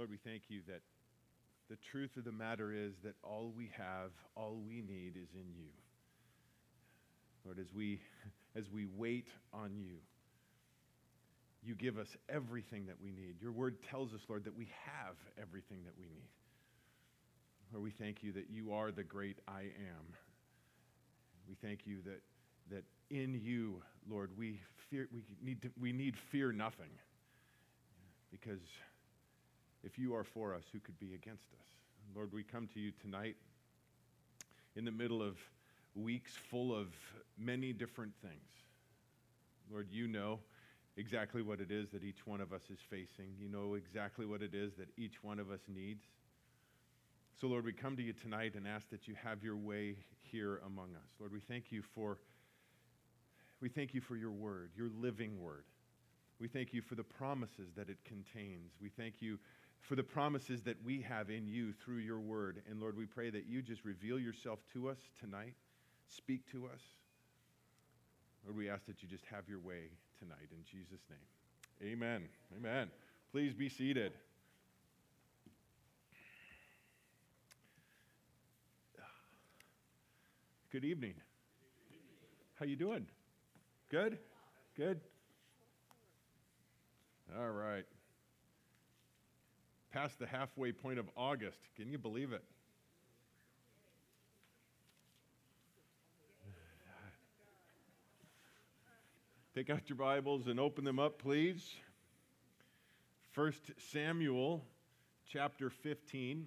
Lord, we thank you that the truth of the matter is that all we have, all we need is in you. Lord, as we, as we wait on you, you give us everything that we need. Your word tells us, Lord, that we have everything that we need. Lord, we thank you that you are the great I am. We thank you that, that in you, Lord, we, fear, we, need to, we need fear nothing. Because if you are for us, who could be against us? Lord, we come to you tonight in the middle of weeks full of many different things. Lord, you know exactly what it is that each one of us is facing. You know exactly what it is that each one of us needs. So, Lord, we come to you tonight and ask that you have your way here among us. Lord, we thank you for we thank you for your word, your living word. We thank you for the promises that it contains. We thank you for the promises that we have in you through your word. And Lord, we pray that you just reveal yourself to us tonight, speak to us. Lord, we ask that you just have your way tonight in Jesus' name. Amen. Amen. Please be seated. Good evening. How you doing? Good? Good? All right. Past the halfway point of August. Can you believe it? Take out your Bibles and open them up, please. First Samuel chapter 15.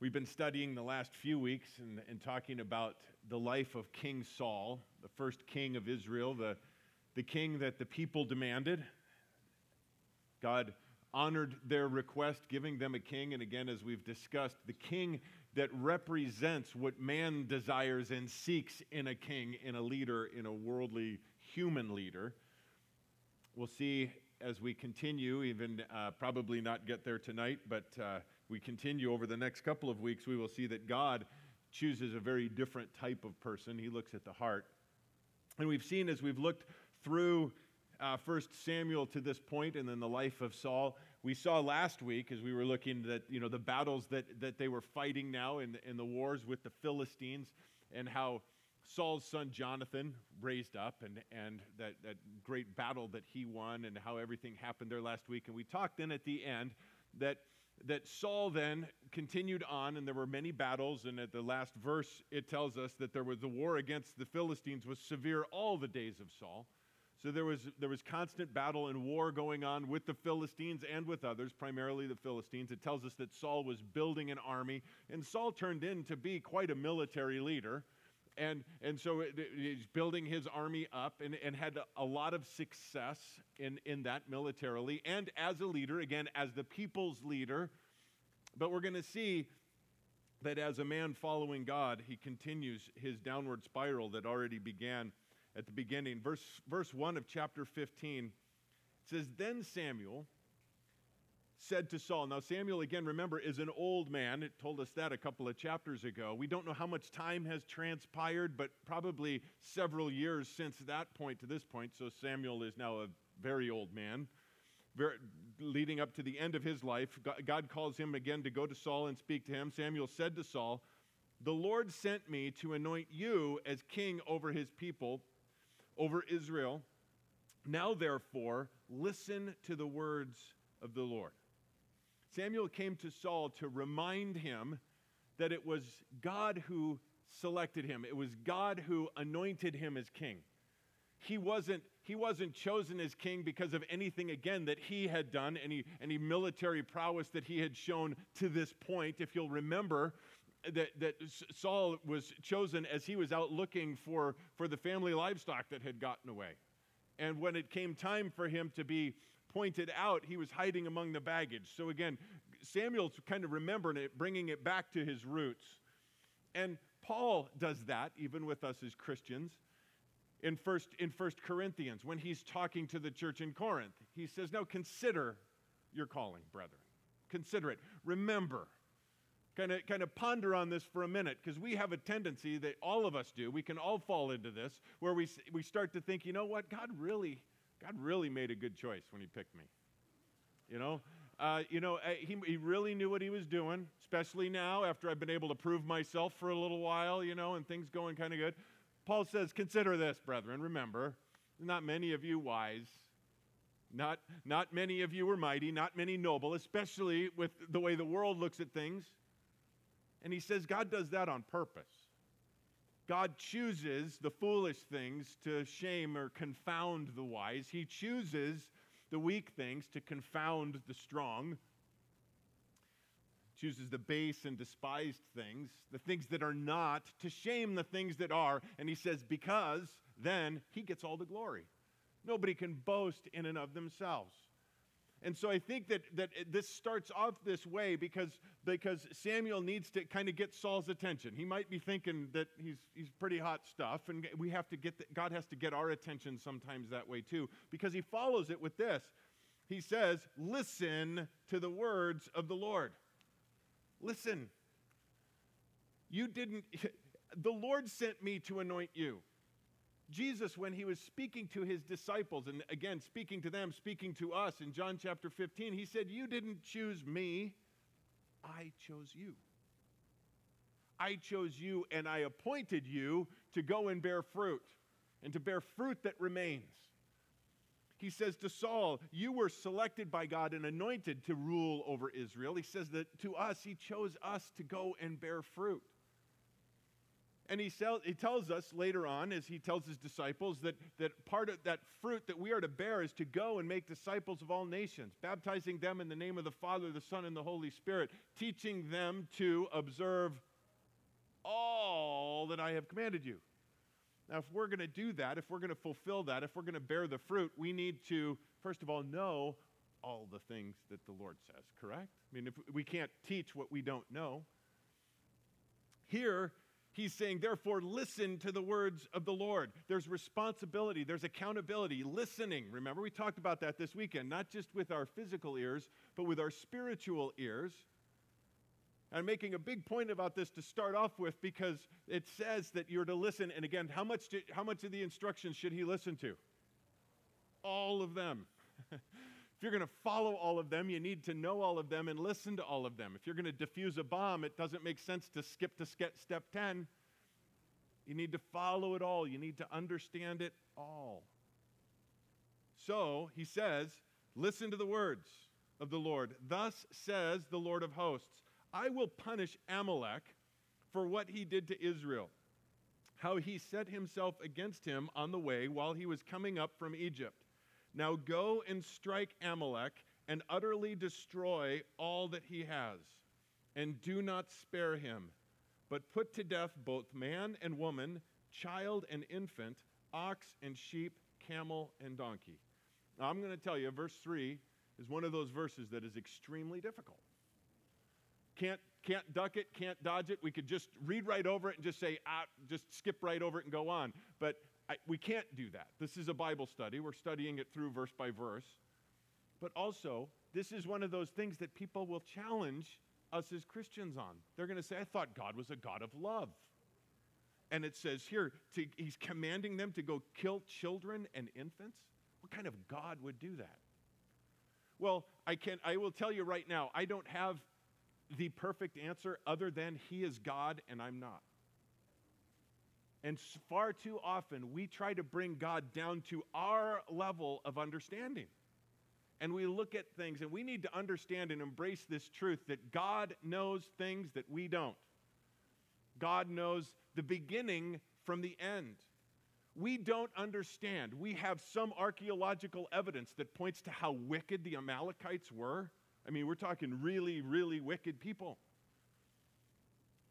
We've been studying the last few weeks and, and, talking about the life of King Saul, the first king of Israel, the, the king that the people demanded. God honored their request, giving them a king. And again, as we've discussed, the king that represents what man desires and seeks in a king, in a leader, in a worldly human leader. We'll see as we continue, even uh, probably not get there tonight, but uh, we continue over the next couple of weeks, we will see that God chooses a very different type of person. He looks at the heart. And we've seen as we've looked through uh, First Samuel to this point, and then the life of Saul. We saw last week as we were looking that you know the battles that that they were fighting now in in the wars with the Philistines, and how Saul's son Jonathan raised up, and and that that great battle that he won, and how everything happened there last week. And we talked then at the end that that Saul then continued on, and there were many battles. And at the last verse, it tells us that there was the war against the Philistines was severe all the days of Saul. So there was, there was constant battle and war going on with the Philistines and with others, primarily the Philistines. It tells us that Saul was building an army, and Saul turned in to be quite a military leader. And, and so it, he's building his army up and, and had a lot of success in, in that militarily and as a leader, again, as the people's leader. But we're going to see that as a man following God, he continues his downward spiral that already began at the beginning. Verse, verse 1 of chapter 15 says, Then Samuel said to Saul. Now, Samuel, again, remember, is an old man. It told us that a couple of chapters ago. We don't know how much time has transpired, but probably several years since that point to this point. So, Samuel is now a very old man. Very, leading up to the end of his life, God calls him again to go to Saul and speak to him. Samuel said to Saul, The Lord sent me to anoint you as king over his people over Israel. Now, therefore, listen to the words of the Lord. Samuel came to Saul to remind him that it was God who selected him, it was God who anointed him as king. He wasn't, he wasn't chosen as king because of anything, again, that he had done, any, any military prowess that he had shown to this point. If you'll remember, that, that Saul was chosen as he was out looking for, for the family livestock that had gotten away. And when it came time for him to be pointed out, he was hiding among the baggage. So again, Samuel's kind of remembering it, bringing it back to his roots. And Paul does that even with us as Christians. In first, in first Corinthians, when he's talking to the church in Corinth, he says, Now consider your calling, brethren. Consider it. Remember kind of kind of ponder on this for a minute because we have a tendency that all of us do we can all fall into this where we we start to think you know what god really god really made a good choice when he picked me you know Uh, you know, uh, he, he really knew what he was doing, especially now after I've been able to prove myself for a little while, you know, and things going kind of good. Paul says, Consider this, brethren. Remember, not many of you wise, not, not many of you are mighty, not many noble, especially with the way the world looks at things. And he says God does that on purpose. God chooses the foolish things to shame or confound the wise. He chooses the weak things to confound the strong. Chooses the base and despised things, the things that are not, to shame the things that are. And he says, because then he gets all the glory. Nobody can boast in and of themselves. And so I think that, that this starts off this way because, because Samuel needs to kind of get Saul's attention. He might be thinking that he's, he's pretty hot stuff, and we have to get the, God has to get our attention sometimes that way too, because he follows it with this. He says, Listen to the words of the Lord. Listen. You didn't, the Lord sent me to anoint you. Jesus, when he was speaking to his disciples, and again, speaking to them, speaking to us in John chapter 15, he said, You didn't choose me, I chose you. I chose you and I appointed you to go and bear fruit, and to bear fruit that remains. He says to Saul, You were selected by God and anointed to rule over Israel. He says that to us, He chose us to go and bear fruit. And he, sell, he tells us later on, as he tells his disciples, that, that part of that fruit that we are to bear is to go and make disciples of all nations, baptizing them in the name of the Father, the Son, and the Holy Spirit, teaching them to observe all that I have commanded you. Now, if we're going to do that, if we're going to fulfill that, if we're going to bear the fruit, we need to, first of all, know all the things that the Lord says, correct? I mean, if we can't teach what we don't know. Here, He's saying, therefore, listen to the words of the Lord. There's responsibility, there's accountability, listening. Remember, we talked about that this weekend, not just with our physical ears, but with our spiritual ears. I'm making a big point about this to start off with because it says that you're to listen. And again, how much, do, how much of the instructions should he listen to? All of them. If you're going to follow all of them, you need to know all of them and listen to all of them. If you're going to defuse a bomb, it doesn't make sense to skip to step 10. You need to follow it all, you need to understand it all. So he says, Listen to the words of the Lord. Thus says the Lord of hosts I will punish Amalek for what he did to Israel, how he set himself against him on the way while he was coming up from Egypt. Now go and strike Amalek and utterly destroy all that he has, and do not spare him, but put to death both man and woman, child and infant, ox and sheep, camel and donkey. Now, I'm going to tell you, verse 3 is one of those verses that is extremely difficult. Can't, can't duck it, can't dodge it. We could just read right over it and just say, ah, just skip right over it and go on. But I, we can't do that. This is a Bible study. We're studying it through verse by verse. But also, this is one of those things that people will challenge us as Christians on. They're going to say, I thought God was a God of love. And it says here, to, he's commanding them to go kill children and infants. What kind of God would do that? Well, I, can, I will tell you right now, I don't have the perfect answer other than He is God and I'm not. And far too often, we try to bring God down to our level of understanding. And we look at things, and we need to understand and embrace this truth that God knows things that we don't. God knows the beginning from the end. We don't understand. We have some archaeological evidence that points to how wicked the Amalekites were. I mean, we're talking really, really wicked people.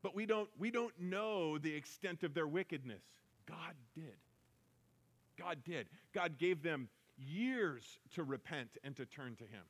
But we don't, we don't know the extent of their wickedness. God did. God did. God gave them years to repent and to turn to Him.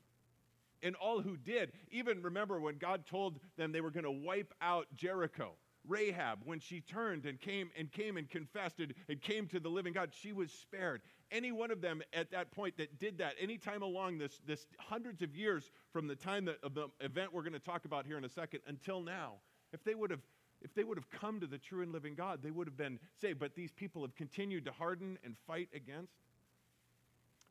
And all who did, even remember when God told them they were going to wipe out Jericho. Rahab, when she turned and came and came and confessed and, and came to the living God, she was spared. Any one of them at that point that did that, any time along this, this hundreds of years from the time that, of the event we're going to talk about here in a second until now, if they would have if they would have come to the true and living God, they would have been saved. But these people have continued to harden and fight against.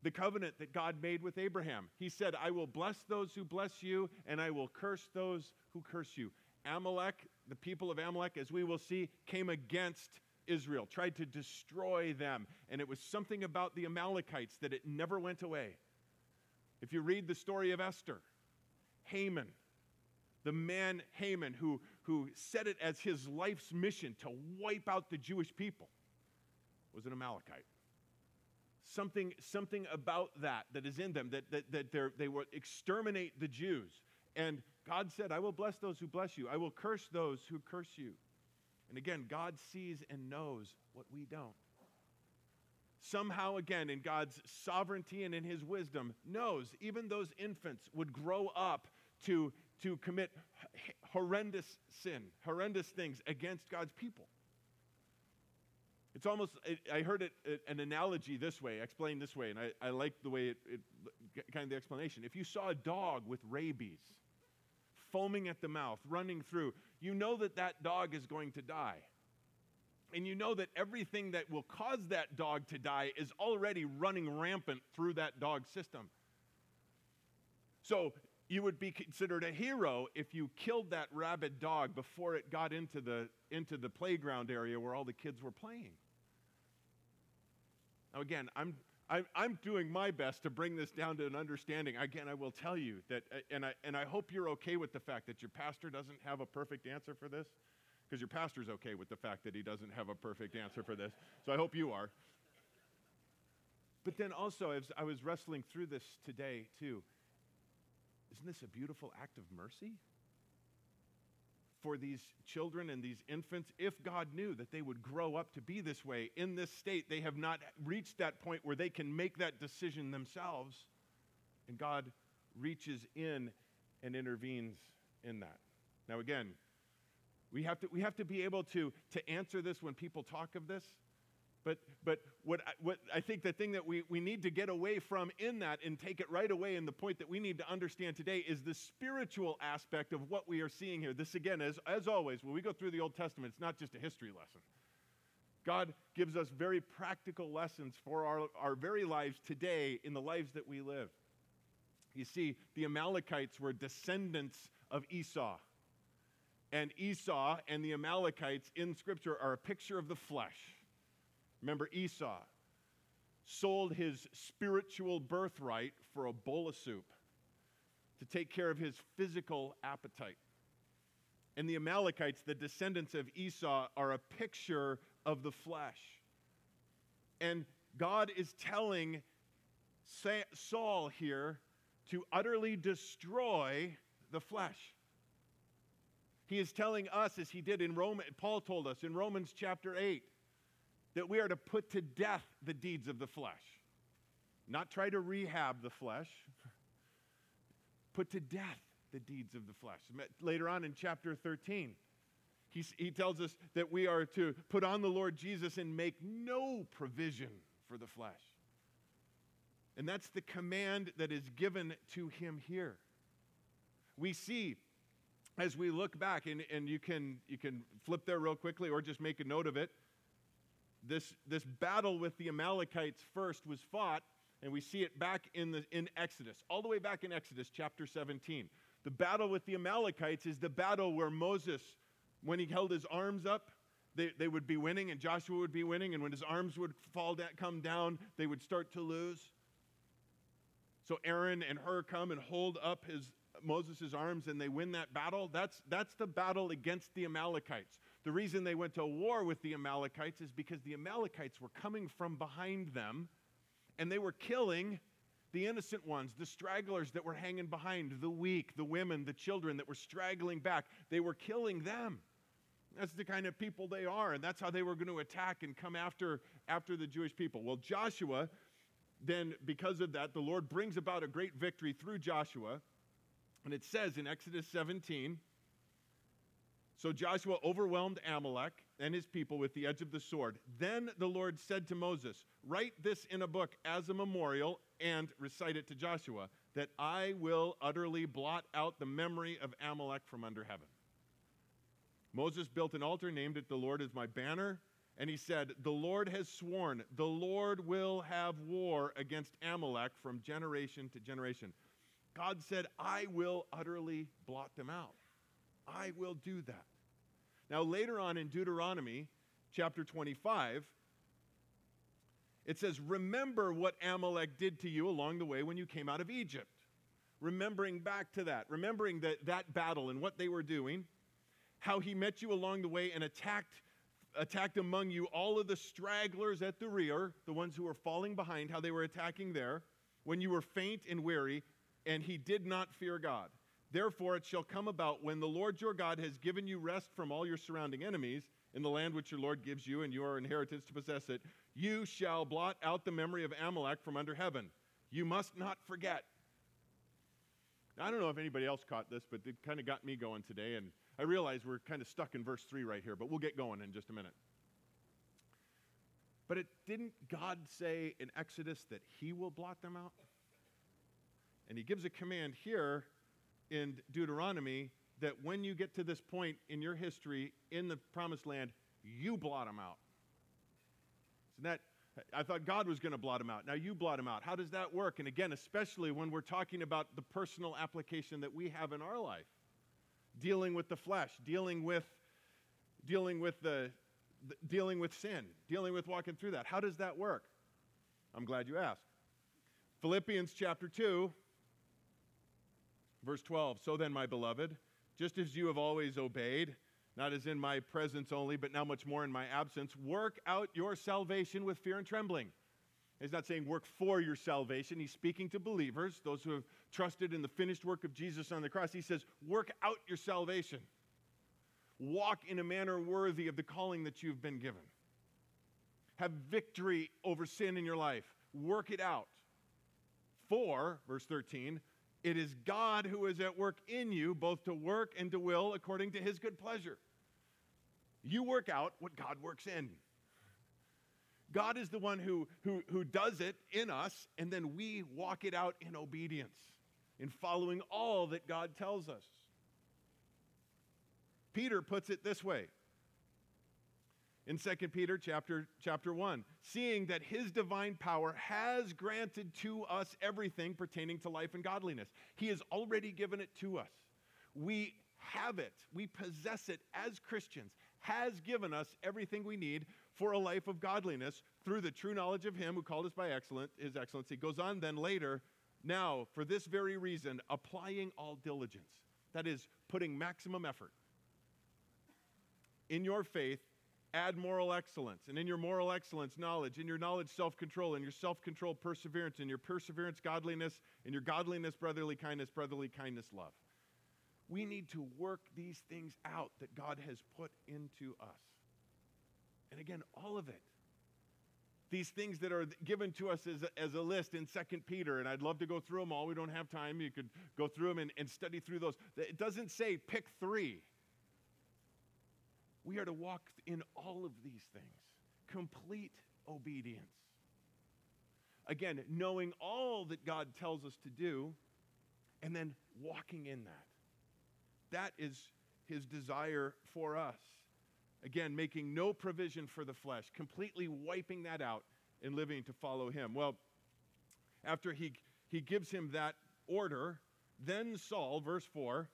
the covenant that God made with Abraham. He said, I will bless those who bless you, and I will curse those who curse you. Amalek, the people of Amalek, as we will see, came against Israel, tried to destroy them. And it was something about the Amalekites that it never went away. If you read the story of Esther, Haman, the man Haman who, who set it as his life's mission to wipe out the Jewish people, was an Amalekite something, something about that that is in them, that, that, that they will exterminate the Jews. And God said, I will bless those who bless you, I will curse those who curse you. And again, God sees and knows what we don't. Somehow, again, in God's sovereignty and in his wisdom, knows even those infants would grow up to, to commit horrendous sin, horrendous things against God's people. It's almost, I heard it, an analogy this way, explained this way, and I, I like the way it, it, kind of the explanation. If you saw a dog with rabies, foaming at the mouth, running through, you know that that dog is going to die. And you know that everything that will cause that dog to die is already running rampant through that dog's system. So you would be considered a hero if you killed that rabid dog before it got into the, into the playground area where all the kids were playing. Now, again, I'm, I'm, I'm doing my best to bring this down to an understanding. Again, I will tell you that, uh, and I, and I hope you're okay with the fact that your pastor doesn't have a perfect answer for this, because your pastor's okay with the fact that he doesn't have a perfect answer for this. So I hope you are. But then also, as I was wrestling through this today, too, isn't this a beautiful act of mercy? for these children and these infants if God knew that they would grow up to be this way in this state. They have not reached that point where they can make that decision themselves. And God reaches in and intervenes in that. Now, again, we have to, we have to be able to, to answer this when people talk of this. But, but what, I, what I think the thing that we, we need to get away from in that and take it right away, and the point that we need to understand today is the spiritual aspect of what we are seeing here. This, again, as, as always, when we go through the Old Testament, it's not just a history lesson. God gives us very practical lessons for our, our very lives today in the lives that we live. You see, the Amalekites were descendants of Esau. And Esau and the Amalekites in Scripture are a picture of the flesh. Remember Esau sold his spiritual birthright for a bowl of soup to take care of his physical appetite. And the Amalekites, the descendants of Esau, are a picture of the flesh. And God is telling Saul here to utterly destroy the flesh. He is telling us, as he did in Rome, Paul told us in Romans chapter 8, that we are to put to death the deeds of the flesh, not try to rehab the flesh, put to death the deeds of the flesh. Later on in chapter 13, he, he tells us that we are to put on the Lord Jesus and make no provision for the flesh. And that's the command that is given to him here. We see as we look back, and, and you, can, you can flip there real quickly or just make a note of it this, this battle with the Amalekites first was fought, and we see it back in, the, in Exodus, all the way back in Exodus chapter 17. The battle with the Amalekites is the battle where Moses, when he held his arms up, they, they would be winning, and Joshua would be winning, and when his arms would fall down, come down, they would start to lose. So Aaron and Hur come and hold up his Moses' arms and they win that battle. That's, that's the battle against the Amalekites. The reason they went to war with the Amalekites is because the Amalekites were coming from behind them and they were killing the innocent ones, the stragglers that were hanging behind, the weak, the women, the children that were straggling back. They were killing them. That's the kind of people they are, and that's how they were going to attack and come after, after the Jewish people. Well, Joshua, then, because of that, the Lord brings about a great victory through Joshua. And it says in Exodus 17 so Joshua overwhelmed Amalek and his people with the edge of the sword. Then the Lord said to Moses, Write this in a book as a memorial and recite it to Joshua, that I will utterly blot out the memory of Amalek from under heaven. Moses built an altar, named it The Lord is my banner, And he said, The Lord has sworn, the Lord will have war against Amalek from generation to generation. God said, I will utterly blot them out. I will do that. Now, later on in Deuteronomy chapter 25, it says, Remember what Amalek did to you along the way when you came out of Egypt. Remembering back to that, remembering that, that battle and what they were doing, how he met you along the way and attacked attacked among you all of the stragglers at the rear, the ones who were falling behind, how they were attacking there, when you were faint and weary, and he did not fear God. Therefore, it shall come about when the Lord your God has given you rest from all your surrounding enemies in the land which your Lord gives you and your inheritance to possess it, you shall blot out the memory of Amalek from under heaven. You must not forget. Now, I don't know if anybody else caught this, but it kind of got me going today, and I realize we're kind of stuck in verse 3 right here, but we'll get going in just a minute. But it didn't God say in Exodus that he will blot them out? And he gives a command here in Deuteronomy that when you get to this point in your history in the promised land, you blot them out. Isn't that I thought God was going to blot them out. Now you blot them out. How does that work? And again, especially when we're talking about the personal application that we have in our life dealing with the flesh, dealing with, dealing with the, the, dealing with sin, dealing with walking through that. How does that work? I'm glad you asked. Philippians chapter 2, verse 12. So then, my beloved, just as you have always obeyed, not as in my presence only, but now much more in my absence, work out your salvation with fear and trembling. He's not saying work for your salvation. He's speaking to believers, those who have trusted in the finished work of Jesus on the cross. He says, work out your salvation. Walk in a manner worthy of the calling that you've been given. Have victory over sin in your life. Work it out. For, verse 13, it is God who is at work in you, both to work and to will according to his good pleasure. You work out what God works in. God is the one who, who, who does it in us, and then we walk it out in obedience, in following all that God tells us. Peter puts it this way in 2 Peter chapter, chapter 1 seeing that his divine power has granted to us everything pertaining to life and godliness. He has already given it to us. We have it, we possess it as Christians, has given us everything we need for a life of godliness through the true knowledge of him who called us by excellent, his excellency. Goes on then later, now for this very reason, applying all diligence. That is, putting maximum effort. In your faith, add moral excellence. And in your moral excellence, knowledge. In your knowledge, self control. In your self control, perseverance. In your perseverance, godliness. In your godliness, brotherly kindness. Brotherly kindness, love. We need to work these things out that God has put into us. And again, all of it. These things that are given to us as a, as a list in 2 Peter, and I'd love to go through them all. We don't have time. You could go through them and, and study through those. It doesn't say pick three. We are to walk in all of these things. Complete obedience. Again, knowing all that God tells us to do, and then walking in that. That is his desire for us. Again, making no provision for the flesh, completely wiping that out and living to follow him. Well, after he, he gives him that order, then Saul, verse 4,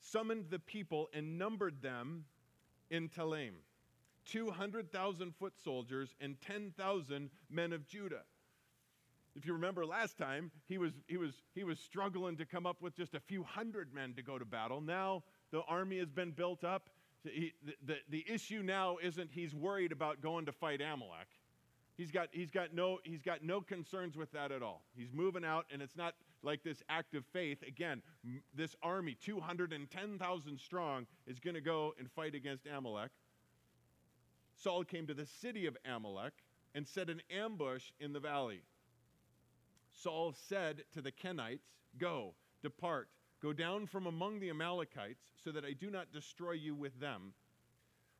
summoned the people and numbered them in Telaim 200,000 foot soldiers and 10,000 men of Judah. If you remember last time, he was, he, was, he was struggling to come up with just a few hundred men to go to battle. Now the army has been built up. He, the, the, the issue now isn't he's worried about going to fight Amalek. He's got, he's, got no, he's got no concerns with that at all. He's moving out, and it's not like this act of faith. Again, m- this army, 210,000 strong, is going to go and fight against Amalek. Saul came to the city of Amalek and set an ambush in the valley. Saul said to the Kenites, Go, depart, go down from among the Amalekites, so that I do not destroy you with them.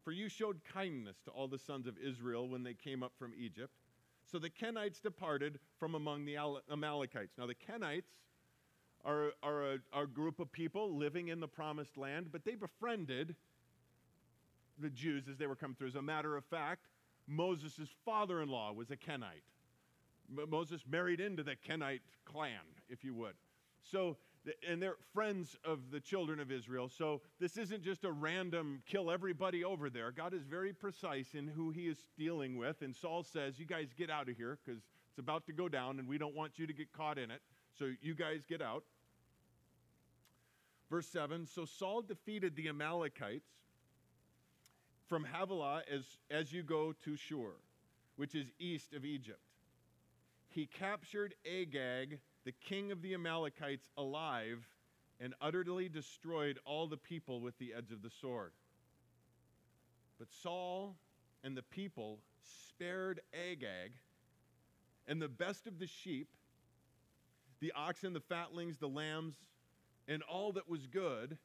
For you showed kindness to all the sons of Israel when they came up from Egypt. So the Kenites departed from among the Amalekites. Now, the Kenites are, are a, are a group of people living in the promised land, but they befriended the Jews as they were coming through. As a matter of fact, Moses' father in law was a Kenite. Moses married into the Kenite clan, if you would. So, and they're friends of the children of Israel. So, this isn't just a random kill everybody over there. God is very precise in who he is dealing with. And Saul says, You guys get out of here because it's about to go down and we don't want you to get caught in it. So, you guys get out. Verse 7 So Saul defeated the Amalekites from Havilah as, as you go to Shur, which is east of Egypt. He captured Agag, the king of the Amalekites, alive and utterly destroyed all the people with the edge of the sword. But Saul and the people spared Agag and the best of the sheep, the oxen, the fatlings, the lambs, and all that was good.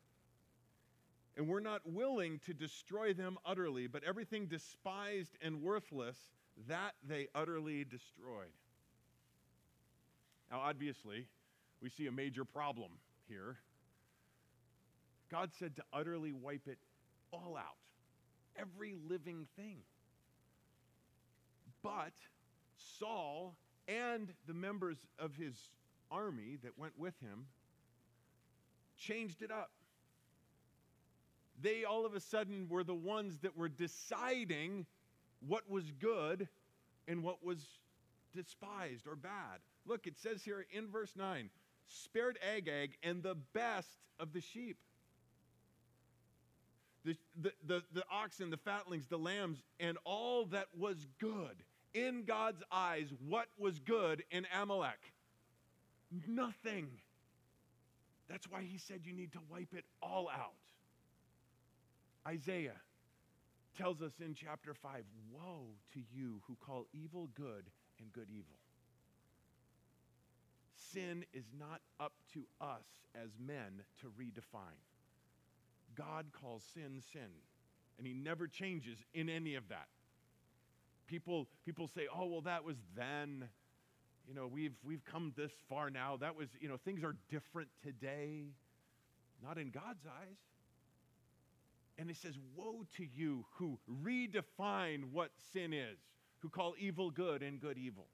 And we're not willing to destroy them utterly, but everything despised and worthless, that they utterly destroyed. Now, obviously, we see a major problem here. God said to utterly wipe it all out, every living thing. But Saul and the members of his army that went with him changed it up. They all of a sudden were the ones that were deciding what was good and what was despised or bad. Look, it says here in verse 9 spared Agag and the best of the sheep. The, the, the, the, oxen, the fatlings, the lambs, and all that was good. In God's eyes, what was good in Amalek? Nothing. That's why he said you need to wipe it all out. Isaiah tells us in chapter 5 Woe to you who call evil good and good evil. Sin is not up to us as men to redefine. God calls sin sin, and he never changes in any of that. People, people say, oh, well, that was then you know, we've, we've come this far now. That was, you know, things are different today. Not in God's eyes. And it says, Woe to you who redefine what sin is, who call evil good and good evil.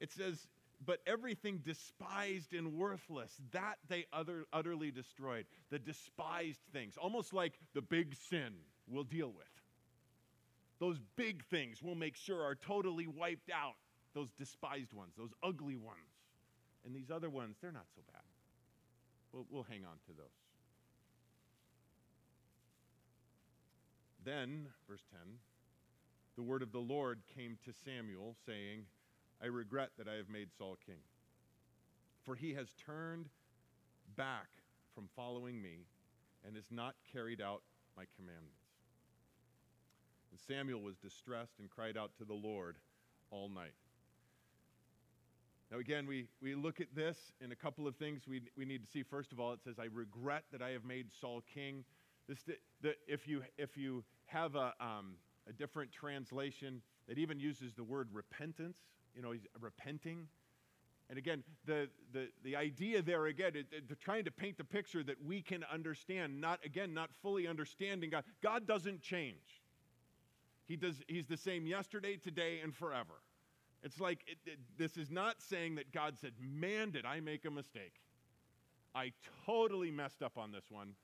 It says, But everything despised and worthless, that they utter, utterly destroyed. The despised things, almost like the big sin we'll deal with. Those big things we'll make sure are totally wiped out. Those despised ones, those ugly ones. And these other ones, they're not so bad. We'll, we'll hang on to those. Then, verse 10, the word of the Lord came to Samuel, saying, I regret that I have made Saul king, for he has turned back from following me and has not carried out my commandments. And Samuel was distressed and cried out to the Lord all night. Now, again, we, we look at this in a couple of things we, we need to see. First of all, it says, I regret that I have made Saul king. This, the, the, if, you, if you have a, um, a different translation that even uses the word repentance, you know, he's repenting. And again, the, the, the idea there, again, it, it, trying to paint the picture that we can understand, not, again, not fully understanding God. God doesn't change. He does, he's the same yesterday, today, and forever. It's like it, it, this is not saying that God said, Man, did I make a mistake. I totally messed up on this one.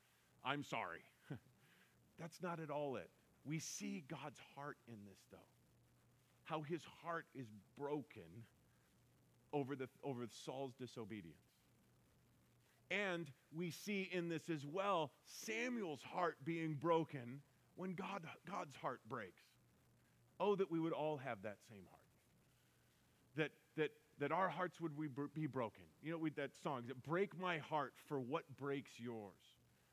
I'm sorry. That's not at all it. We see God's heart in this, though. How his heart is broken over, the, over Saul's disobedience. And we see in this as well Samuel's heart being broken when God, God's heart breaks. Oh, that we would all have that same heart. That, that, that our hearts would be broken. You know, that song, that break my heart for what breaks yours.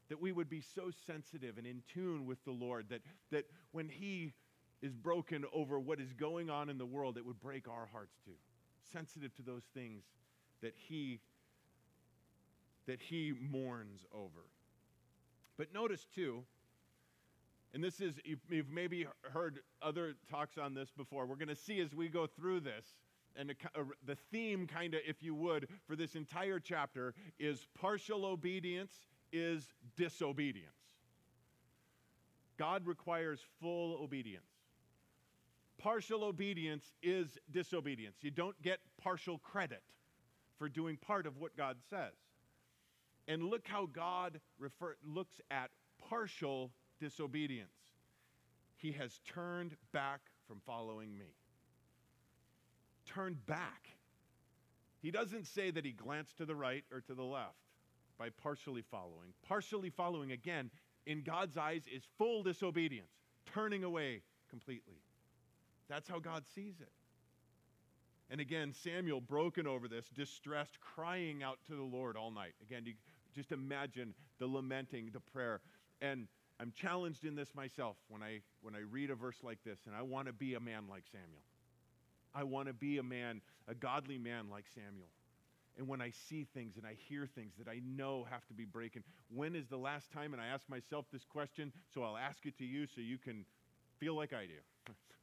That we would be so sensitive and in tune with the Lord that, that when He is broken over what is going on in the world, it would break our hearts too. Sensitive to those things that He that He mourns over. But notice too, and this is, you've, maybe heard other talks on this before. We're going to see as we go through this, and the theme, kind of, if you would, for this entire chapter is partial obedience is disobedience. God requires full obedience. Partial obedience is disobedience. You don't get partial credit for doing part of what God says. And look how God refer, looks at partial disobedience. He has turned back from following me. Turned back. He doesn't say that he glanced to the right or to the left by partially following. Partially following, again, in God's eyes, is full disobedience, turning away completely. That's how God sees it. And again, Samuel, broken over this, distressed, crying out to the Lord all night. Again, you just imagine the lamenting, the prayer. And I'm challenged in this myself when I, when I read a verse like this, and I want to be a man like Samuel. I want to be a man, a godly man like Samuel. And when I see things and I hear things that I know have to be breaking, when is the last time, and I ask myself this question, so I'll ask it to you so you can feel like I do.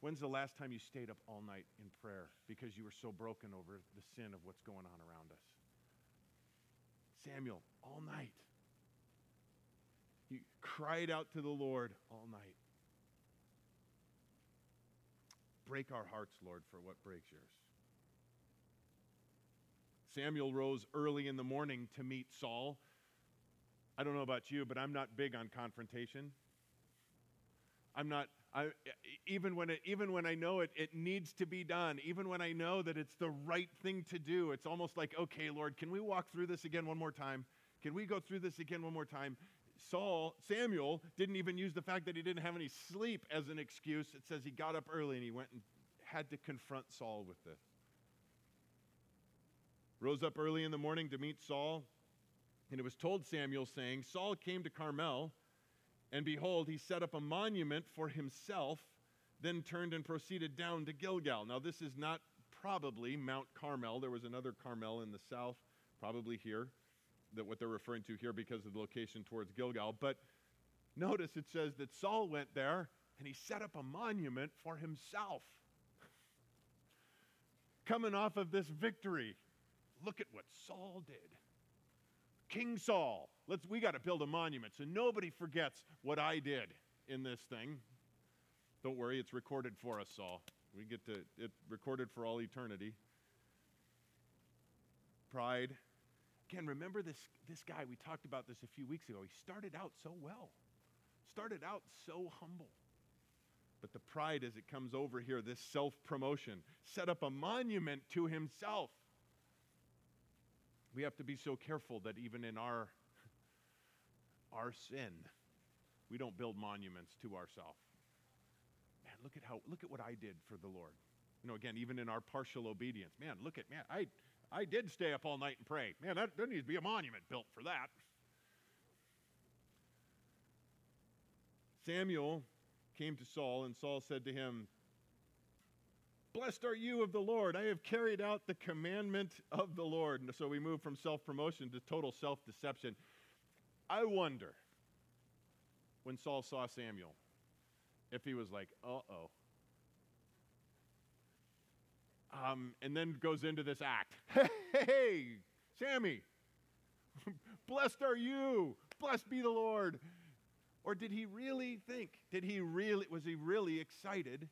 When's the last time you stayed up all night in prayer because you were so broken over the sin of what's going on around us? Samuel, all night. He cried out to the Lord all night. Break our hearts, Lord, for what breaks yours. Samuel rose early in the morning to meet Saul. I don't know about you, but I'm not big on confrontation. I'm not, I, even, when it, even when I know it, it needs to be done, even when I know that it's the right thing to do, it's almost like, okay, Lord, can we walk through this again one more time? Can we go through this again one more time? Saul, Samuel, didn't even use the fact that he didn't have any sleep as an excuse. It says he got up early and he went and had to confront Saul with this. Rose up early in the morning to meet Saul, and it was told Samuel, saying, Saul came to Carmel and behold, he set up a monument for himself, then turned and proceeded down to Gilgal. Now, this is not probably Mount Carmel. There was another Carmel in the south, probably here, that what they're referring to here because of the location towards Gilgal. But notice it says that Saul went there and he set up a monument for himself. Coming off of this victory, look at what Saul did. King Saul. Let's, we got to build a monument so nobody forgets what I did in this thing. Don't worry, it's recorded for us, Saul. We get to it recorded for all eternity. Pride. Again, remember this, this guy, we talked about this a few weeks ago. He started out so well, started out so humble. But the pride as it comes over here, this self promotion, set up a monument to himself. We have to be so careful that even in our, our sin, we don't build monuments to ourselves. Man, look at how look at what I did for the Lord. You know, again, even in our partial obedience, man, look at man, I I did stay up all night and pray. Man, that, there needs to be a monument built for that. Samuel came to Saul, and Saul said to him, Blessed are you of the Lord. I have carried out the commandment of the Lord. And so we move from self promotion to total self deception. I wonder when Saul saw Samuel if he was like, uh oh. Um, and then goes into this act. Hey, Sammy, blessed are you. Blessed be the Lord. Or did he really think? Did he really, was he really excited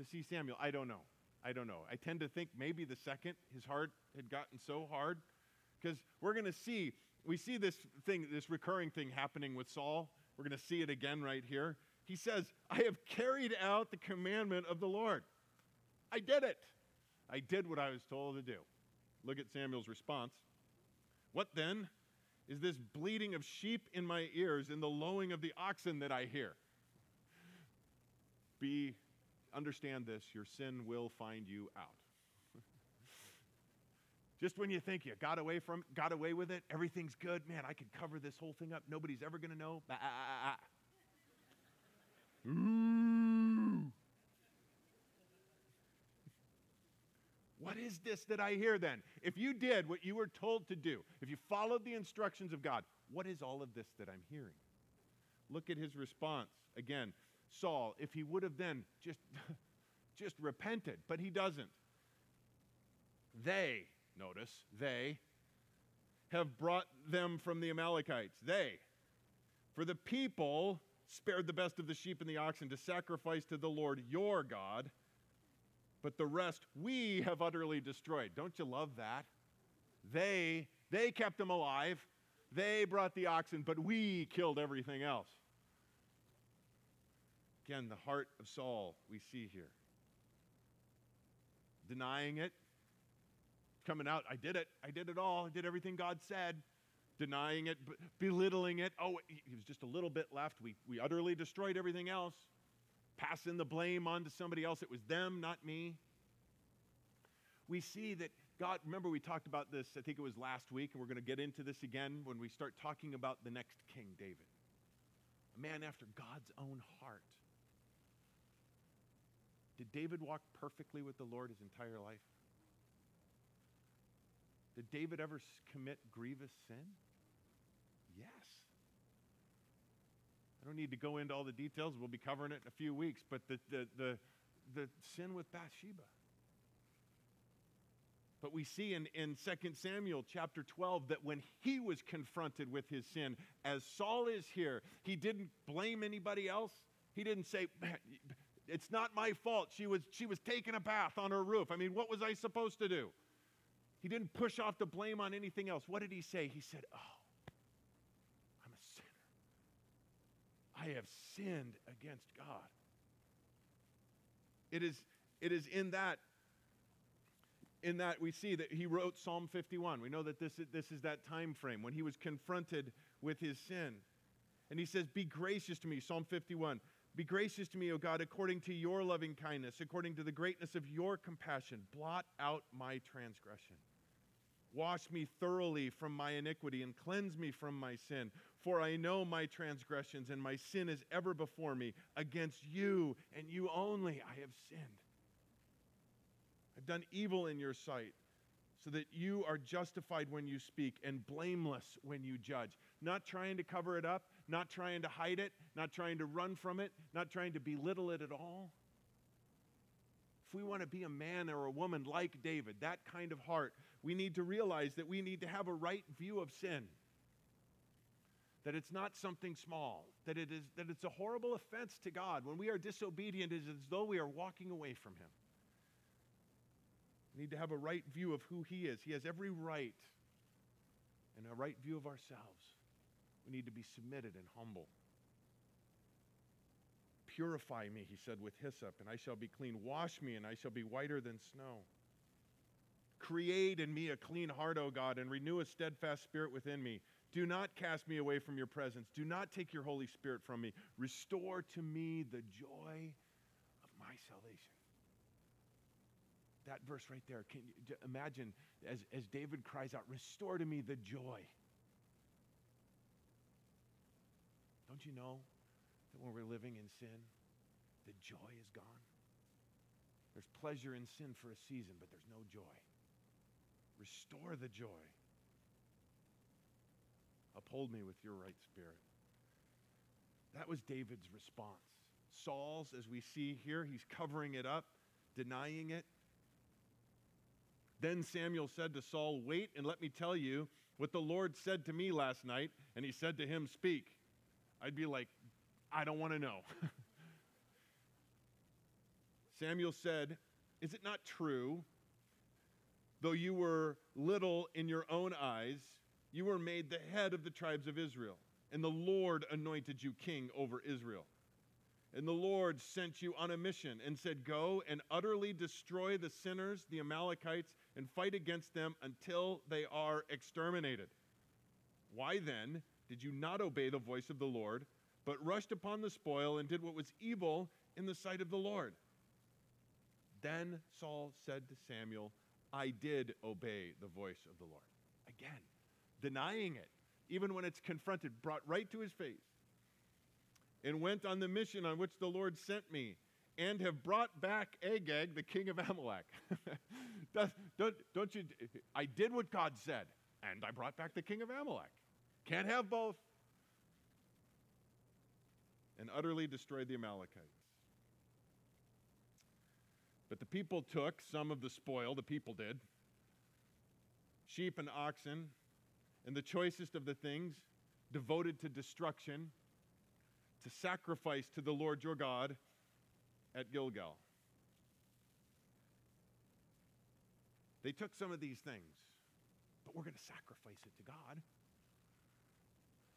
to see Samuel? I don't know. I don't know. I tend to think maybe the second his heart had gotten so hard because we're going to see we see this thing this recurring thing happening with Saul. We're going to see it again right here. He says, "I have carried out the commandment of the Lord. I did it. I did what I was told to do." Look at Samuel's response. What then is this bleating of sheep in my ears and the lowing of the oxen that I hear? Be understand this your sin will find you out. Just when you think you got away from got away with it, everything's good, man, I could cover this whole thing up. Nobody's ever going to know. Ah, ah, ah. Ooh. What is this that I hear then? If you did what you were told to do, if you followed the instructions of God, what is all of this that I'm hearing? Look at his response. Again, Saul if he would have then just, just repented, but he doesn't. They, notice, they have brought them from the Amalekites. They. For the people spared the best of the sheep and the oxen to sacrifice to the Lord your God, but the rest we have utterly destroyed. Don't you love that? They they kept them alive. They brought the oxen, but we killed everything else. Again, the heart of Saul we see here. Denying it, coming out, I did it, I did it all, I did everything God said. Denying it, belittling it. Oh, he was just a little bit left. We, we utterly destroyed everything else. Passing the blame on to somebody else. It was them, not me. We see that God, remember we talked about this, I think it was last week, and we're going to get into this again when we start talking about the next king, David. A man after God's own heart. Did David walk perfectly with the Lord his entire life? Did David ever commit grievous sin? Yes. I don't need to go into all the details. We'll be covering it in a few weeks. But the, the, the, the sin with Bathsheba. But we see in, in 2 Samuel chapter 12 that when he was confronted with his sin, as Saul is here, he didn't blame anybody else. He didn't say, it's not my fault. She was, she was taking a bath on her roof. I mean, what was I supposed to do? He didn't push off the blame on anything else. What did he say? He said, Oh, I'm a sinner. I have sinned against God. It is, it is in that in that we see that he wrote Psalm 51. We know that this is, this is that time frame when he was confronted with his sin. And he says, Be gracious to me, Psalm 51. Be gracious to me, O God, according to your loving kindness, according to the greatness of your compassion. Blot out my transgression. Wash me thoroughly from my iniquity and cleanse me from my sin. For I know my transgressions and my sin is ever before me. Against you and you only I have sinned. I've done evil in your sight so that you are justified when you speak and blameless when you judge. Not trying to cover it up, not trying to hide it, not trying to run from it, not trying to belittle it at all. If we want to be a man or a woman like David, that kind of heart, we need to realize that we need to have a right view of sin. That it's not something small, that, it is, that it's a horrible offense to God. When we are disobedient, it is as though we are walking away from Him. We need to have a right view of who He is. He has every right and a right view of ourselves. We need to be submitted and humble. Purify me, he said, with hyssop, and I shall be clean. Wash me, and I shall be whiter than snow. Create in me a clean heart, O God, and renew a steadfast spirit within me. Do not cast me away from your presence. Do not take your Holy Spirit from me. Restore to me the joy of my salvation. That verse right there, can you imagine as, as David cries out, Restore to me the joy. Don't you know that when we're living in sin, the joy is gone? There's pleasure in sin for a season, but there's no joy. Restore the joy. Uphold me with your right spirit. That was David's response. Saul's, as we see here, he's covering it up, denying it. Then Samuel said to Saul, Wait and let me tell you what the Lord said to me last night. And he said to him, Speak. I'd be like, I don't want to know. Samuel said, Is it not true Though you were little in your own eyes, you were made the head of the tribes of Israel, and the Lord anointed you king over Israel. And the Lord sent you on a mission and said, Go and utterly destroy the sinners, the Amalekites, and fight against them until they are exterminated. Why then did you not obey the voice of the Lord, but rushed upon the spoil and did what was evil in the sight of the Lord? Then Saul said to Samuel, I did obey the voice of the Lord. Again, denying it, even when it's confronted, brought right to his face, and went on the mission on which the Lord sent me, and have brought back Agag, the king of Amalek. don't, don't you? I did what God said, and I brought back the king of Amalek. Can't have both. And utterly destroyed the Amalekites. But the people took some of the spoil, the people did sheep and oxen, and the choicest of the things devoted to destruction. to sacrifice to the Lord your God at Gilgal. They took some of these things, but we're going to sacrifice it to God.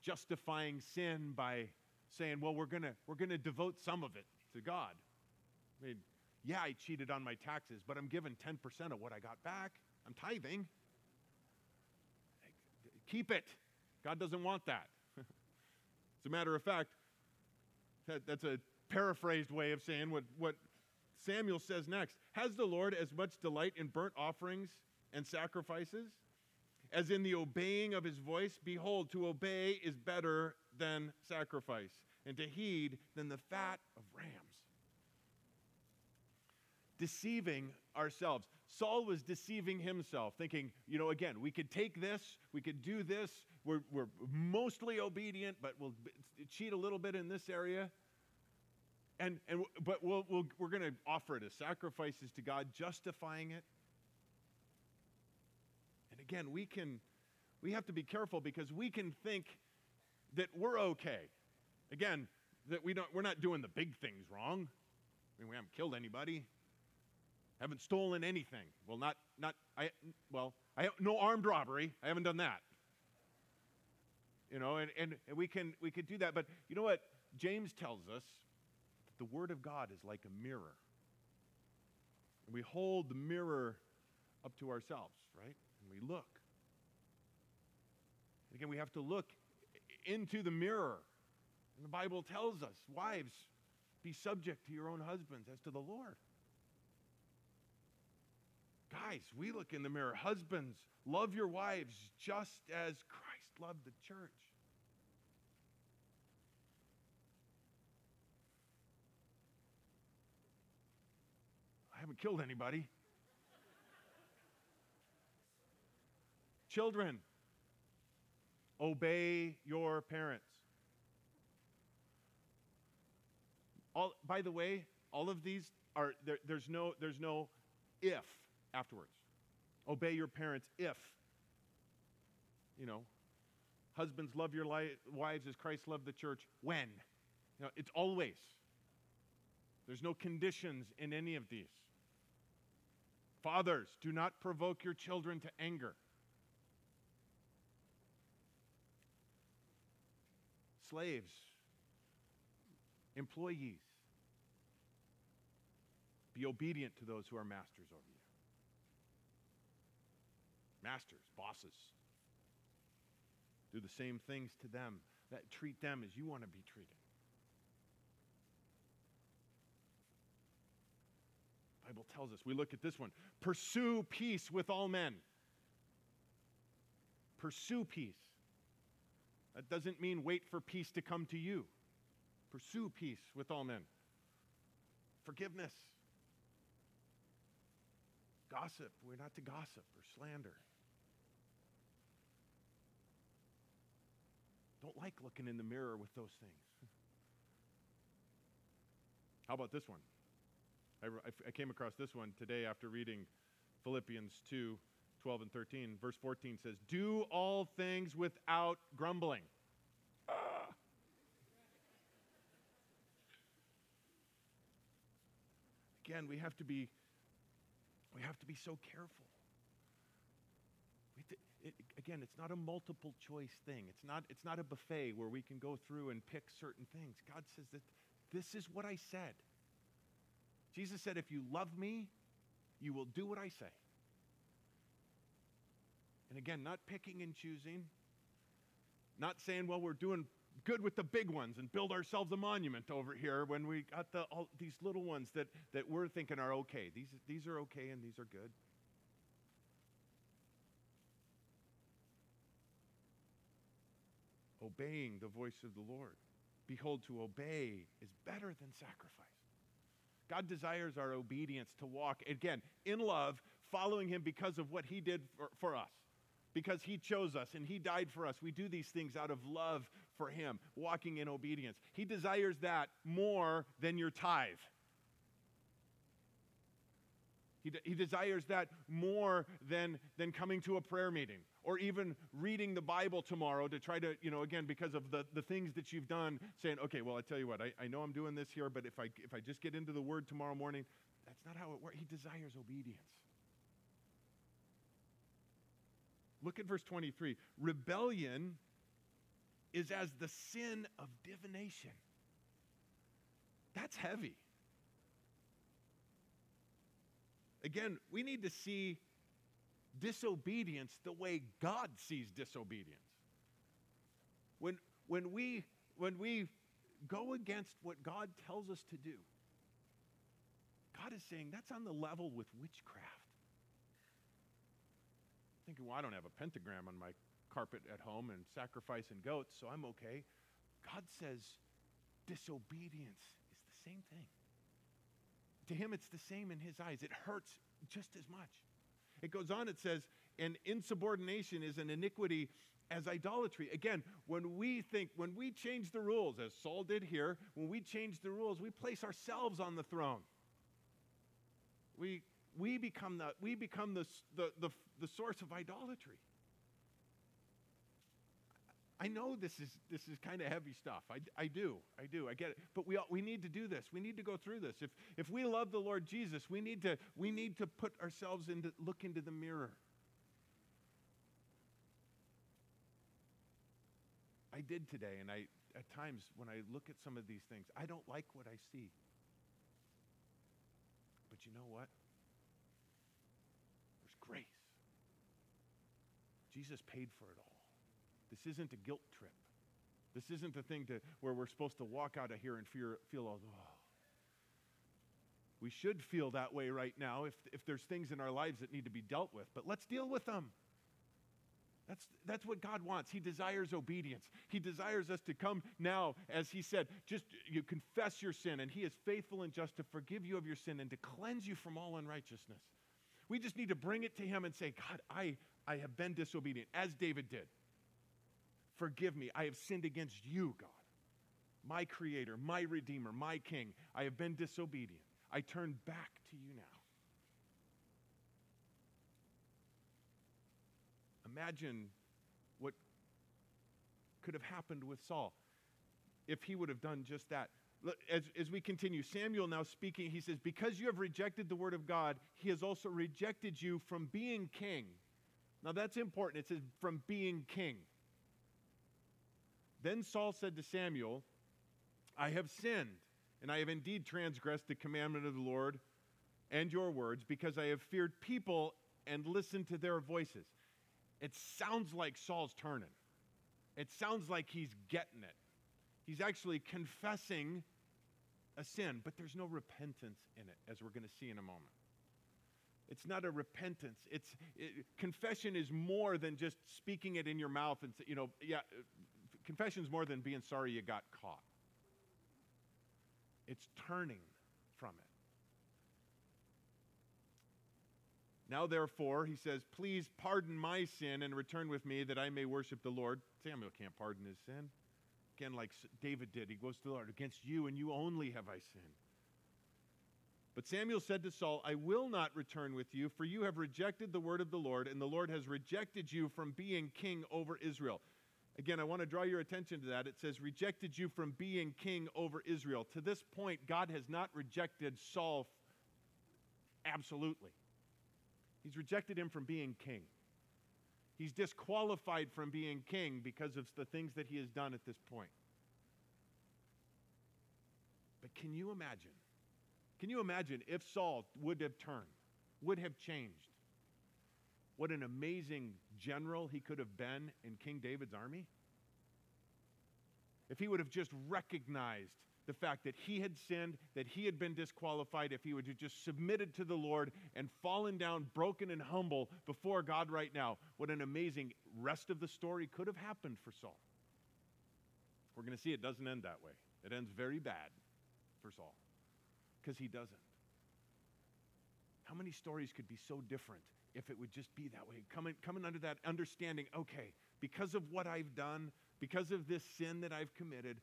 Justifying sin by saying, well, we're going we're going to devote some of it to God. I mean, yeah, I cheated on my taxes, but I'm giving 10% of what I got back. I'm tithing. Keep it. God doesn't want that. As a matter of fact, that, that's a paraphrased way of saying what, what Samuel says next. Has the Lord as much delight in burnt offerings and sacrifices as in the obeying of his voice? Behold, to obey is better than sacrifice, and to heed than the fat of rams. Deceiving ourselves. Saul was deceiving himself, thinking, you know, again, we could take this, we could do this, we're, we're mostly obedient, but we'll cheat a little bit in this area. And, and, but we'll, we'll, we're going to offer it as sacrifices to God, justifying it. Again, we can, we have to be careful because we can think that we're okay. Again, that we don't, we're not doing the big things wrong. I mean, we haven't killed anybody, haven't stolen anything. Well, not, not, I, well, I, no armed robbery. I haven't done that. You know, and, and, and we can, we could do that. But you know what? James tells us the Word of God is like a mirror. And we hold the mirror up to ourselves, right? And we look. And again, we have to look into the mirror. And the Bible tells us, wives, be subject to your own husbands as to the Lord. Guys, we look in the mirror. Husbands, love your wives just as Christ loved the church. I haven't killed anybody. Children, obey your parents. All, by the way, all of these are there, there's no there's no if afterwards. Obey your parents if you know husbands love your li- wives as Christ loved the church when you know it's always there's no conditions in any of these Fathers, do not provoke your children to anger. Slaves, employees, be obedient to those who are masters over you. Masters, bosses, do the same things to them that treat them as you want to be treated. Bible tells us. We look at this one. Pursue peace with all men. Pursue peace. That doesn't mean wait for peace to come to you. Pursue peace with all men. Forgiveness. Gossip. We're not to gossip or slander. Don't like looking in the mirror with those things. How about this one? I, I came across this one today after reading Philippians 2 12 and 13. Verse 14 says, Do all things without grumbling. Again, we have to be we have to be so careful. It, again, it's not a multiple choice thing. It's not, it's not a buffet where we can go through and pick certain things. God says that this is what I said. Jesus said, If you love me, you will do what I say. And again, not picking and choosing, not saying, well, we're doing good with the big ones and build ourselves a monument over here when we got the, all these little ones that, that we're thinking are okay. These, these are okay and these are good. Obeying the voice of the Lord. Behold, to obey is better than sacrifice. God desires our obedience to walk, again, in love, following Him because of what He did for, for us, because He chose us and He died for us. We do these things out of love for Him, walking in obedience. He desires that more than your tithe. He, de- he desires that more than, than coming to a prayer meeting or even reading the Bible tomorrow to try to, you know, again, because of the, the things that you've done, saying, okay, well, I tell you what, I, I know I'm doing this here, but if I, if I just get into the Word tomorrow morning, that's not how it works. He desires obedience. Look at verse 23. Rebellion is as the sin of divination. That's heavy. Again, we need to see disobedience the way God sees disobedience. When, when, we, when we go against what God tells us to do, God is saying that's on the level with witchcraft. Thinking, well, I don't have a pentagram on my carpet at home and sacrificing goats, so I'm okay. God says disobedience is the same thing. To him, it's the same in his eyes. It hurts just as much. It goes on, it says, and insubordination is an iniquity as idolatry. Again, when we think, when we change the rules, as Saul did here, when we change the rules, we place ourselves on the throne. We, we become, the, we become the, the, the, the source of idolatry. I know this is, this is kind of heavy stuff. I, I do. I do. I get it. But we, we need to do this. We need to go through this. If, if we love the Lord Jesus, we need, to, we need to put ourselves into, look into the mirror. I did today, and I, at times when I look at some of these things, I don't like what I see. But you know what? There's grace. Jesus paid for it all. This isn't a guilt trip. This isn't the thing to, where we're supposed to walk out of here and fear, feel all, oh. We should feel that way right now if, if there's things in our lives that need to be dealt with, but let's deal with them. That's, that's what God wants. He desires obedience. He desires us to come now, as He said, just you confess your sin, and He is faithful and just to forgive you of your sin and to cleanse you from all unrighteousness. We just need to bring it to Him and say, God, I, I have been disobedient, as David did. Forgive me. I have sinned against you, God, my creator, my redeemer, my king. I have been disobedient. I turn back to you now. Imagine what could have happened with Saul if he would have done just that. As, as we continue, Samuel now speaking, he says, Because you have rejected the word of God, he has also rejected you from being king. Now that's important. It says, from being king. Then Saul said to Samuel, I have sinned, and I have indeed transgressed the commandment of the Lord and your words, because I have feared people and listened to their voices. It sounds like Saul's turning. It sounds like he's getting it. He's actually confessing a sin, but there's no repentance in it, as we're going to see in a moment. It's not a repentance. It's it, confession is more than just speaking it in your mouth and you know, yeah, confession is more than being sorry you got caught. It's turning from it. Now, therefore, he says, Please pardon my sin and return with me that I may worship the Lord. Samuel can't pardon his sin. Again, like David did, he goes to the Lord, Against you and you only have I sinned. But Samuel said to Saul, I will not return with you, for you have rejected the word of the Lord, and the Lord has rejected you from being king over Israel. Again, I want to draw your attention to that. It says, rejected you from being king over Israel. To this point, God has not rejected Saul absolutely. He's rejected him from being king. He's disqualified from being king because of the things that he has done at this point. But can you imagine? Can you imagine if Saul would have turned, would have changed? What an amazing general he could have been in King David's army. If he would have just recognized the fact that he had sinned, that he had been disqualified, if he would have just submitted to the Lord and fallen down broken and humble before God right now, what an amazing rest of the story could have happened for Saul. We're going to see it doesn't end that way. It ends very bad for Saul because he doesn't. How many stories could be so different if it would just be that way? Coming, coming under that understanding, okay, because of what I've done, because of this sin that I've committed,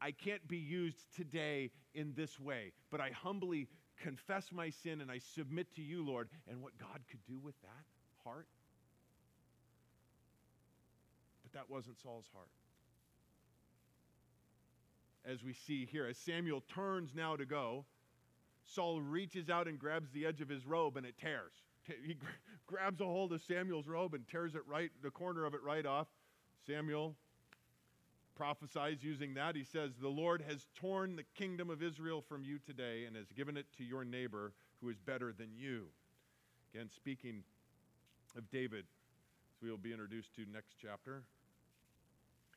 I can't be used today in this way, but I humbly confess my sin and I submit to you, Lord. And what God could do with that heart. But that wasn't Saul's heart. As we see here, as Samuel turns now to go, Saul reaches out and grabs the edge of his robe and it tears. He grabs a hold of Samuel's robe and tears it right, the corner of it right off. Samuel prophesies using that. He says, The Lord has torn the kingdom of Israel from you today and has given it to your neighbor who is better than you. Again, speaking of David, as we will be introduced to next chapter.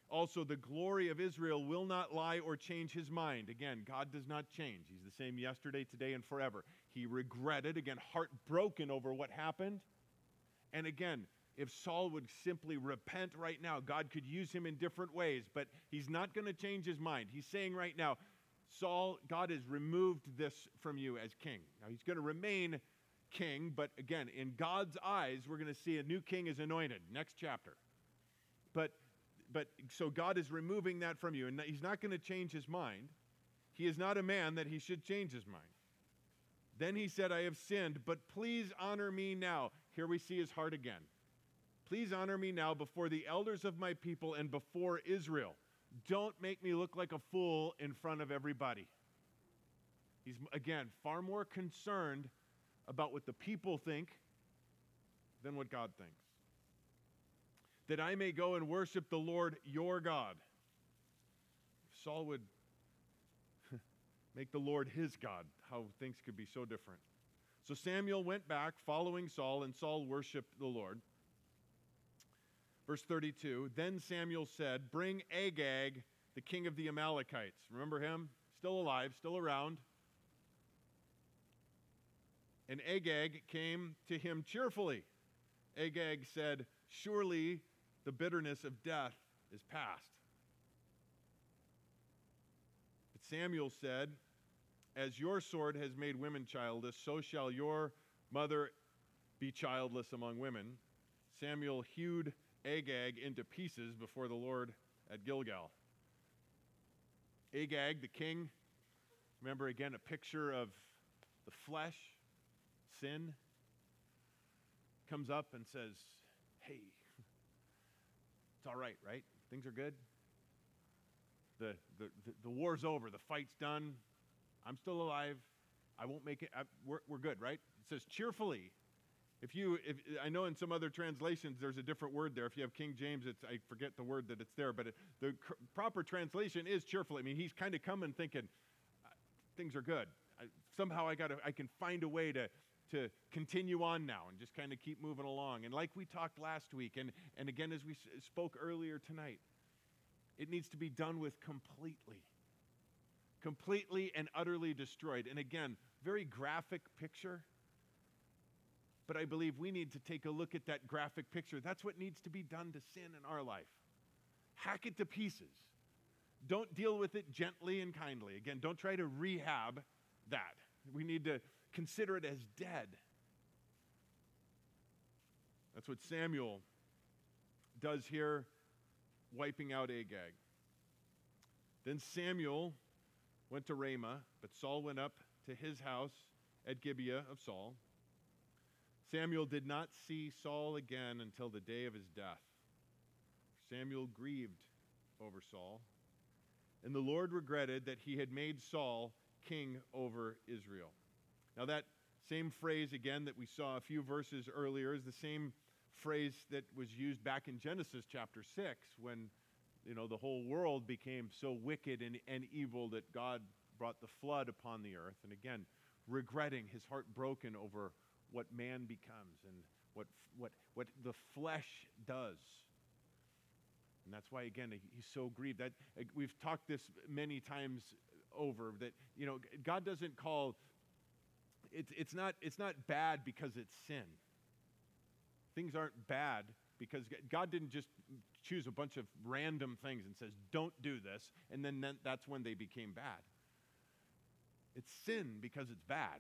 Also, the glory of Israel will not lie or change his mind. Again, God does not change. He's the same yesterday, today, and forever. He regretted, again, heartbroken over what happened. And again, if Saul would simply repent right now, God could use him in different ways, but he's not going to change his mind. He's saying right now, Saul, God has removed this from you as king. Now, he's going to remain king, but again, in God's eyes, we're going to see a new king is anointed. Next chapter. But but so God is removing that from you, and he's not going to change his mind. He is not a man that he should change his mind. Then he said, I have sinned, but please honor me now. Here we see his heart again. Please honor me now before the elders of my people and before Israel. Don't make me look like a fool in front of everybody. He's, again, far more concerned about what the people think than what God thinks that I may go and worship the Lord your God. Saul would make the Lord his God, how things could be so different. So Samuel went back following Saul, and Saul worshiped the Lord. Verse 32 Then Samuel said, Bring Agag, the king of the Amalekites. Remember him? Still alive, still around. And Agag came to him cheerfully. Agag said, Surely the bitterness of death is past. But Samuel said, As your sword has made women childless, so shall your mother be childless among women. Samuel hewed Agag into pieces before the Lord at Gilgal. Agag, the king, remember again a picture of the flesh, sin, comes up and says, Hey, it's all right, right? Things are good. The, the, the, the war's over. The fight's done. I'm still alive. I won't make it. I, we're, we're good, right? It says cheerfully. If you, if, I know in some other translations there's a different word there. If you have King James, it's, I forget the word that it's there, but it, the cr- proper translation is cheerfully. I mean, he's kind of coming thinking, uh, things are good. I, somehow I got to I can find a way to, to continue on now and just kind of keep moving along. And like we talked last week, and, and again as we spoke earlier tonight, it needs to be done with completely. Completely and utterly destroyed. And again, very graphic picture. But I believe we need to take a look at that graphic picture. That's what needs to be done to sin in our life. Hack it to pieces. Don't deal with it gently and kindly. Again, don't try to rehab that. We need to consider it as dead. That's what Samuel does here, wiping out Agag. Then Samuel went to Ramah, but Saul went up to his house at Gibeah of Saul. Samuel did not see Saul again until the day of his death. Samuel grieved over Saul, and the Lord regretted that he had made Saul king over Israel. Now, that same phrase again that we saw a few verses earlier is the same phrase that was used back in Genesis chapter 6 when you know the whole world became so wicked and, and evil that God brought the flood upon the earth. And again regretting his heart broken over what man becomes and what what what the flesh does. And that's why again he's so grieved. That we've talked this many times over that you know God doesn't call it's, it's, not, it's not bad because it's sin. Things aren't bad because God didn't just choose a bunch of random things and says, don't do this, and then that's when they became bad. It's sin because it's bad.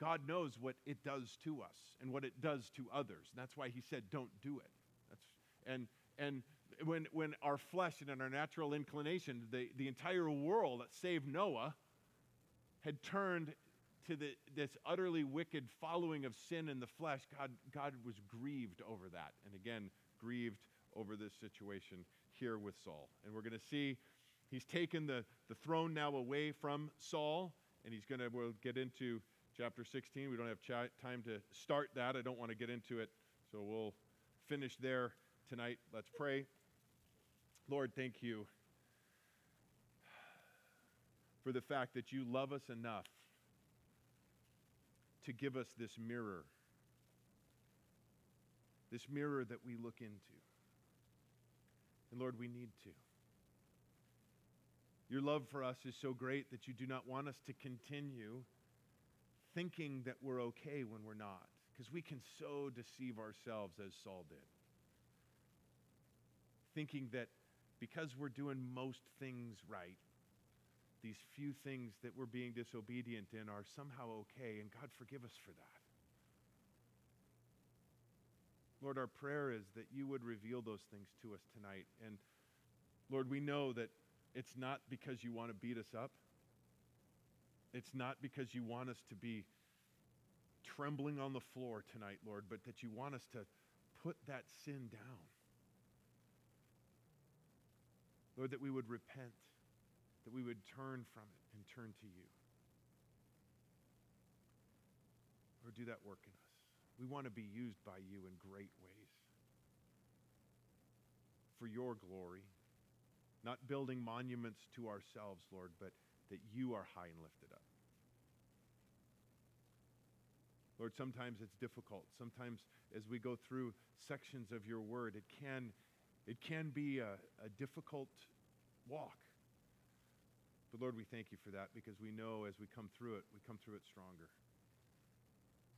God knows what it does to us and what it does to others. And that's why he said, don't do it. That's, and, and when, when our flesh and our natural inclination, the, the entire world, save Noah, had turned to the, this utterly wicked following of sin in the flesh, God, God was grieved over that. And again, grieved over this situation here with Saul. And we're going to see he's taken the, the throne now away from Saul, and he's going to, we'll get into chapter 16. We don't have time to start that. I don't want to get into it, so we'll finish there tonight. Let's pray. Lord, thank you for the fact that you love us enough to give us this mirror, this mirror that we look into. And Lord, we need to. Your love for us is so great that you do not want us to continue thinking that we're okay when we're not, because we can so deceive ourselves as Saul did. Thinking that because we're doing most things right, these few things that we're being disobedient in are somehow okay, and God forgive us for that. Lord, our prayer is that you would reveal those things to us tonight. And Lord, we know that it's not because you want to beat us up. It's not because you want us to be trembling on the floor tonight, Lord, but that you want us to put that sin down. Lord, that we would repent, that we would turn from it and turn to you. Lord, do that work in us. We want to be used by you in great ways for your glory, not building monuments to ourselves, Lord, but that you are high and lifted up. Lord, sometimes it's difficult. Sometimes as we go through sections of your word, it can, it can be a, a difficult walk. But Lord, we thank you for that because we know as we come through it, we come through it stronger.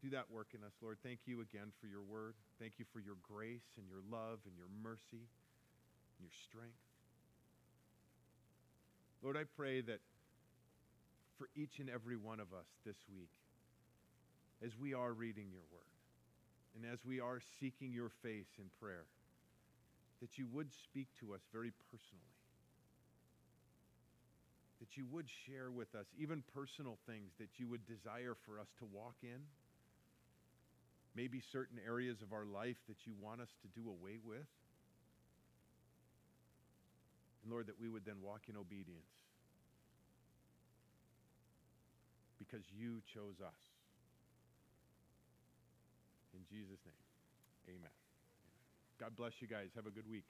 Do that work in us, Lord. Thank you again for your word. Thank you for your grace and your love and your mercy and your strength. Lord, I pray that for each and every one of us this week, as we are reading your word and as we are seeking your face in prayer, that you would speak to us very personally. That you would share with us even personal things that you would desire for us to walk in. Maybe certain areas of our life that you want us to do away with. And Lord, that we would then walk in obedience because you chose us. In Jesus' name, amen. God bless you guys. Have a good week.